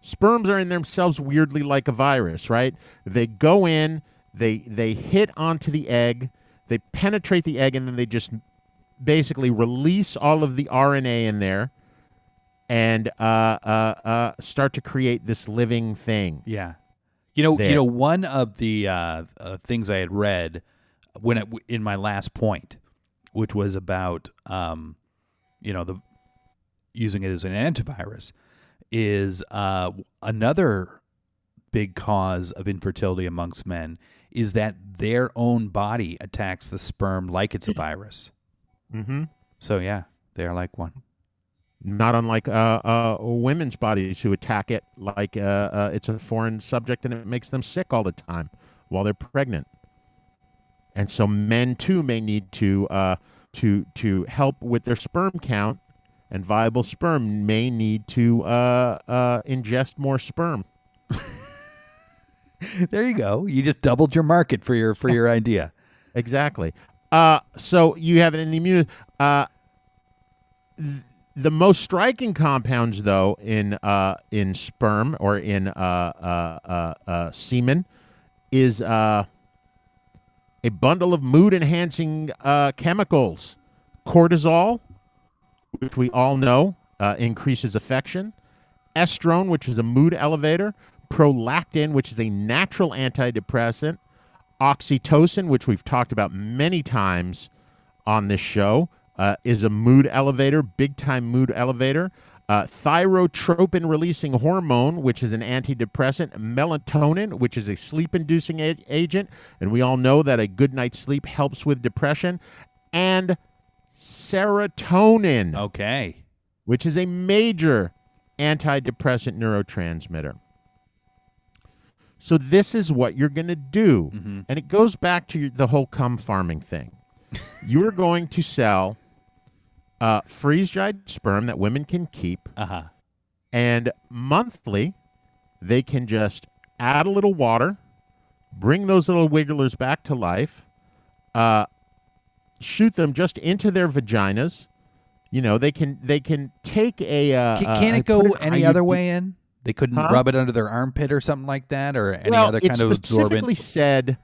Sperms are in themselves weirdly like a virus, right? They go in, they they hit onto the egg, they penetrate the egg, and then they just basically release all of the RNA in there, and uh, uh, uh, start to create this living thing. Yeah. You know, There. you know, one of the uh, uh, things I had read when it, in my last point, which was about, um, you know, the using it as an antivirus, is uh, another big cause of infertility amongst men is that their own body attacks the sperm like it's a virus. Mm-hmm. So yeah, they are like one. Not unlike uh, uh, women's bodies who attack it like uh, uh, it's a foreign subject and it makes them sick all the time while they're pregnant. And so men too may need to uh, to to help with their sperm count, and viable sperm may need to uh, uh, ingest more sperm. *laughs* There you go. You just doubled your market for your for your *laughs* idea. Exactly. Uh, so you have an immune. Uh, th- the most striking compounds, though, in uh, in sperm or in uh, uh, uh, uh, semen, is uh, a bundle of mood-enhancing uh, chemicals: cortisol, which we all know uh, increases affection; estrone, which is a mood elevator; prolactin, which is a natural antidepressant; oxytocin, which we've talked about many times on this show, uh, is a mood elevator, big time mood elevator. Uh, thyrotropin releasing hormone, which is an antidepressant, melatonin, which is a sleep inducing a- agent, and we all know that a good night's sleep helps with depression, and serotonin, Okay. which is a major antidepressant neurotransmitter. So this is what you're going to do, and it goes back to your, the whole cum farming thing. *laughs* you are going to sell uh, freeze dried sperm that women can keep, Uh huh. and monthly they can just add a little water, bring those little wigglers back to life, uh, shoot them just into their vaginas. You know they can they can take a. Uh, Can, uh, can I it go any other way in? They couldn't Huh? rub it under their armpit or something like that, or any well, other kind of specifically absorbent. said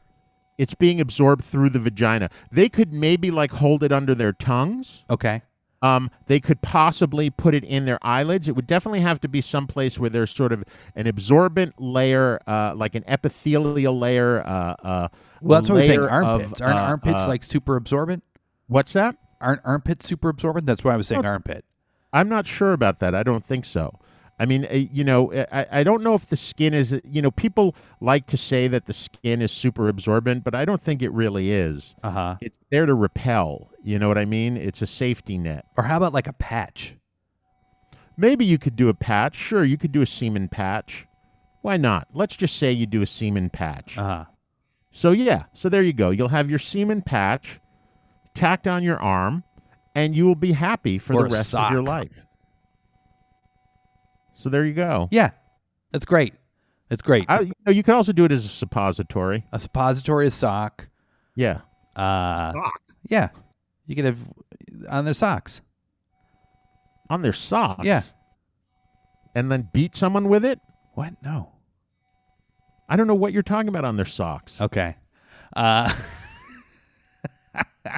it's being absorbed through the vagina. They could maybe like hold it under their tongues. Okay. Um, they could possibly put it in their eyelids. It would definitely have to be someplace where there's sort of an absorbent layer, uh, like an epithelial layer. Uh, uh, Well, that's what I'm saying. Armpits. of, Aren't uh, armpits uh, like super absorbent? what's that? Aren't armpits super absorbent? That's why I was saying armpit. I'm not sure about that. I don't think so. I mean, uh, you know, I, I don't know if the skin is, you know, people like to say that the skin is super absorbent, but I don't think it really is. Uh huh. It's there to repel. You know what I mean? It's a safety net. Or how about like a patch? Maybe you could do a patch. Sure, you could do a semen patch. Why not? Let's just say you do a semen patch. Uh huh. So, yeah, so there you go. You'll have your semen patch tacked on your arm, and you will be happy for Or the rest of your sock. life. So, there you go. Yeah, that's great. That's great. I, you, know, you could also do it as a suppository. a suppository, a sock. Yeah. Uh, yeah, you could have on their socks. On their socks. Yeah. And then beat someone with it? What? No. I don't know what you're talking about on their socks. Okay. Uh, *laughs*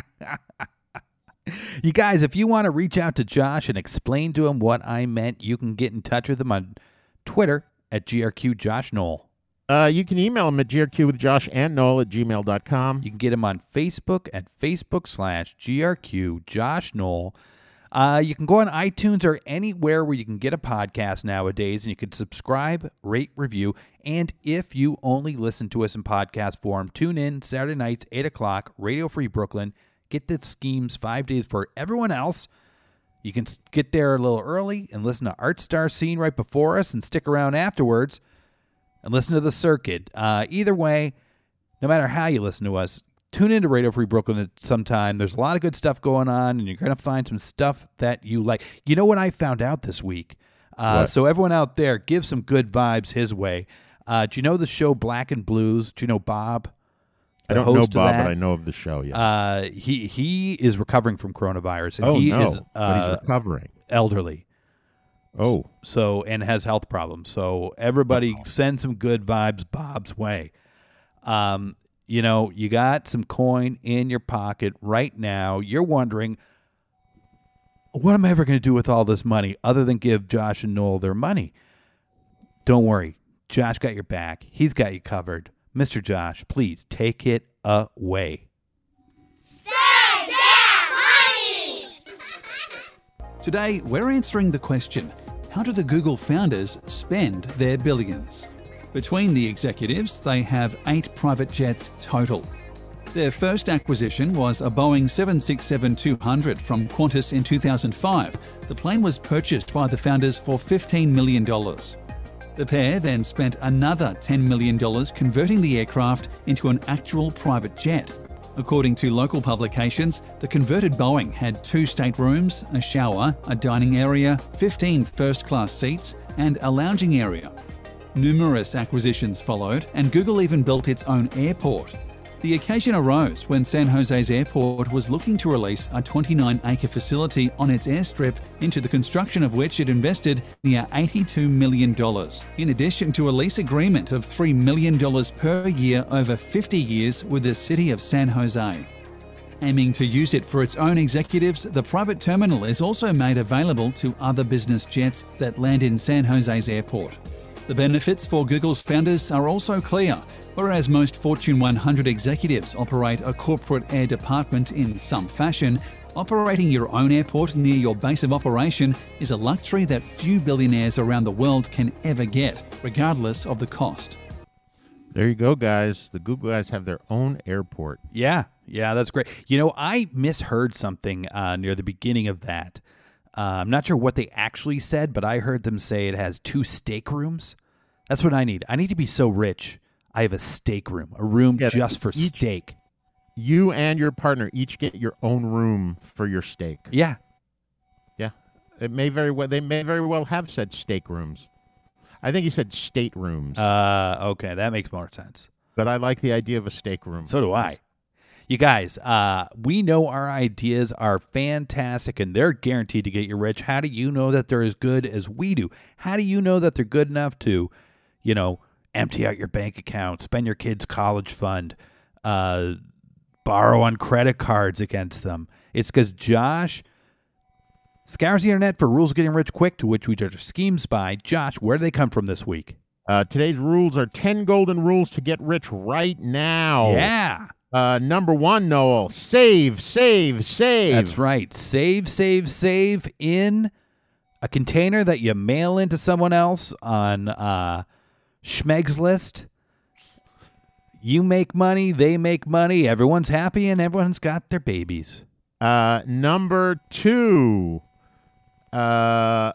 you guys, if you want to reach out to Josh and explain to him what I meant, you can get in touch with him on Twitter at GRQ Josh Noel. Uh, you can email him at grq with Josh and Noel at gmail.com. You can get him on Facebook at Facebook slash GRQ Josh Noel. Uh, you can go on iTunes or anywhere where you can get a podcast nowadays, and you can subscribe, rate, review. And if you only listen to us in podcast form, tune in Saturday nights, 8 o'clock, Radio Free Brooklyn. Get the schemes five days for everyone else. You can get there a little early and listen to Art Star Scene right before us and stick around afterwards and listen to the circuit. Uh, either way, no matter how you listen to us, tune into Radio Free Brooklyn at some time. There's a lot of good stuff going on, and you're going to find some stuff that you like. You know what I found out this week? Uh, so everyone out there, give some good vibes his way. Uh, do you know the show Black and Blues? Do you know Bob? I don't know Bob, but I know of the show. Yeah. Uh, he he is recovering from coronavirus, and oh he no, is but uh, he's recovering. elderly. Oh, so and has health problems. So everybody send some good vibes Bob's way. Um, you know, you got some coin in your pocket right now. You're wondering, what am I ever going to do with all this money other than give Josh and Noel their money? Don't worry. Josh got your back. He's got you covered. Mr. Josh, please take it away. Save that money! *laughs* Today, we're answering the question how do the Google founders spend their billions? Between the executives, they have eight private jets total. Their first acquisition was a Boeing 767 200 from Qantas in 2005. The plane was purchased by the founders for $15 million. The pair then spent another $10 million converting the aircraft into an actual private jet. According to local publications, the converted Boeing had two staterooms, a shower, a dining area, 15 first class seats, and a lounging area. Numerous acquisitions followed, and Google even built its own airport. The occasion arose when San Jose's airport was looking to release a 29 acre facility on its airstrip, into the construction of which it invested near $82 million, in addition to a lease agreement of $3 million per year over 50 years with the city of San Jose. Aiming to use it for its own executives, the private terminal is also made available to other business jets that land in San Jose's airport. The benefits for Google's founders are also clear. Whereas most Fortune 100 executives operate a corporate air department in some fashion, operating your own airport near your base of operation is a luxury that few billionaires around the world can ever get, regardless of the cost. there you go, guys. The Google guys have their own airport. Yeah, yeah, that's great. You know, I misheard something uh, near the beginning of that. Uh, I'm not sure what they actually said, but I heard them say it has two steak rooms. That's what I need. I need to be so rich. I have a steak room, a room Yeah, just for each- steak. You and your partner each get your own room for your steak. Yeah, Yeah, it may very well. They may very well have said steak rooms. I think he said state rooms, Uh, okay, that makes more sense. but I like the idea of a steak room. So do I. You guys, uh, we know our ideas are fantastic and they're guaranteed to get you rich. How do you know that they're as good as we do? How do you know that they're good enough to, you know, empty out your bank account, spend your kid's college fund, uh, borrow on credit cards against them? It's because Josh scours the internet for rules of getting rich quick, to which we judge schemes by. Josh, where do they come from this week? Uh, today's rules are 10 golden rules to get rich right now. Yeah. Uh, number one, Noel, save, save, save. That's right. Save, save, save in a container that you mail into someone else on uh, Schmeg's list. You make money, they make money, everyone's happy, and everyone's got their babies. Uh, number two, uh,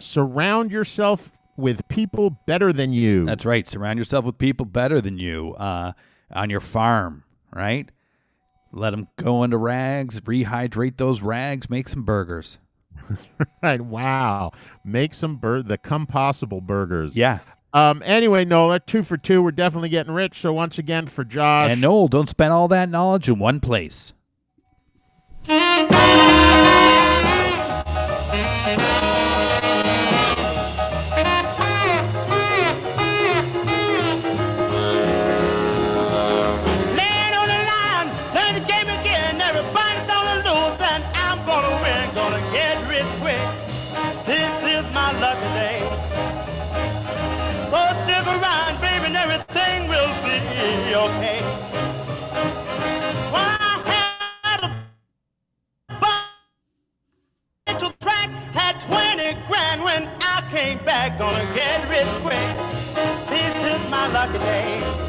surround yourself with people better than you. That's right. Surround yourself with people better than you uh, on your farm, right? Let them go into rags, rehydrate those rags, make some burgers. *laughs* right. Wow. Make some bur- the come possible burgers. Yeah. Um. Anyway, Nola, two for two. We're definitely getting rich. So once again, for Josh, And Noel, don't spend all that knowledge in one place. 20 grand when I came back. Gonna get rich quick. This is my lucky day.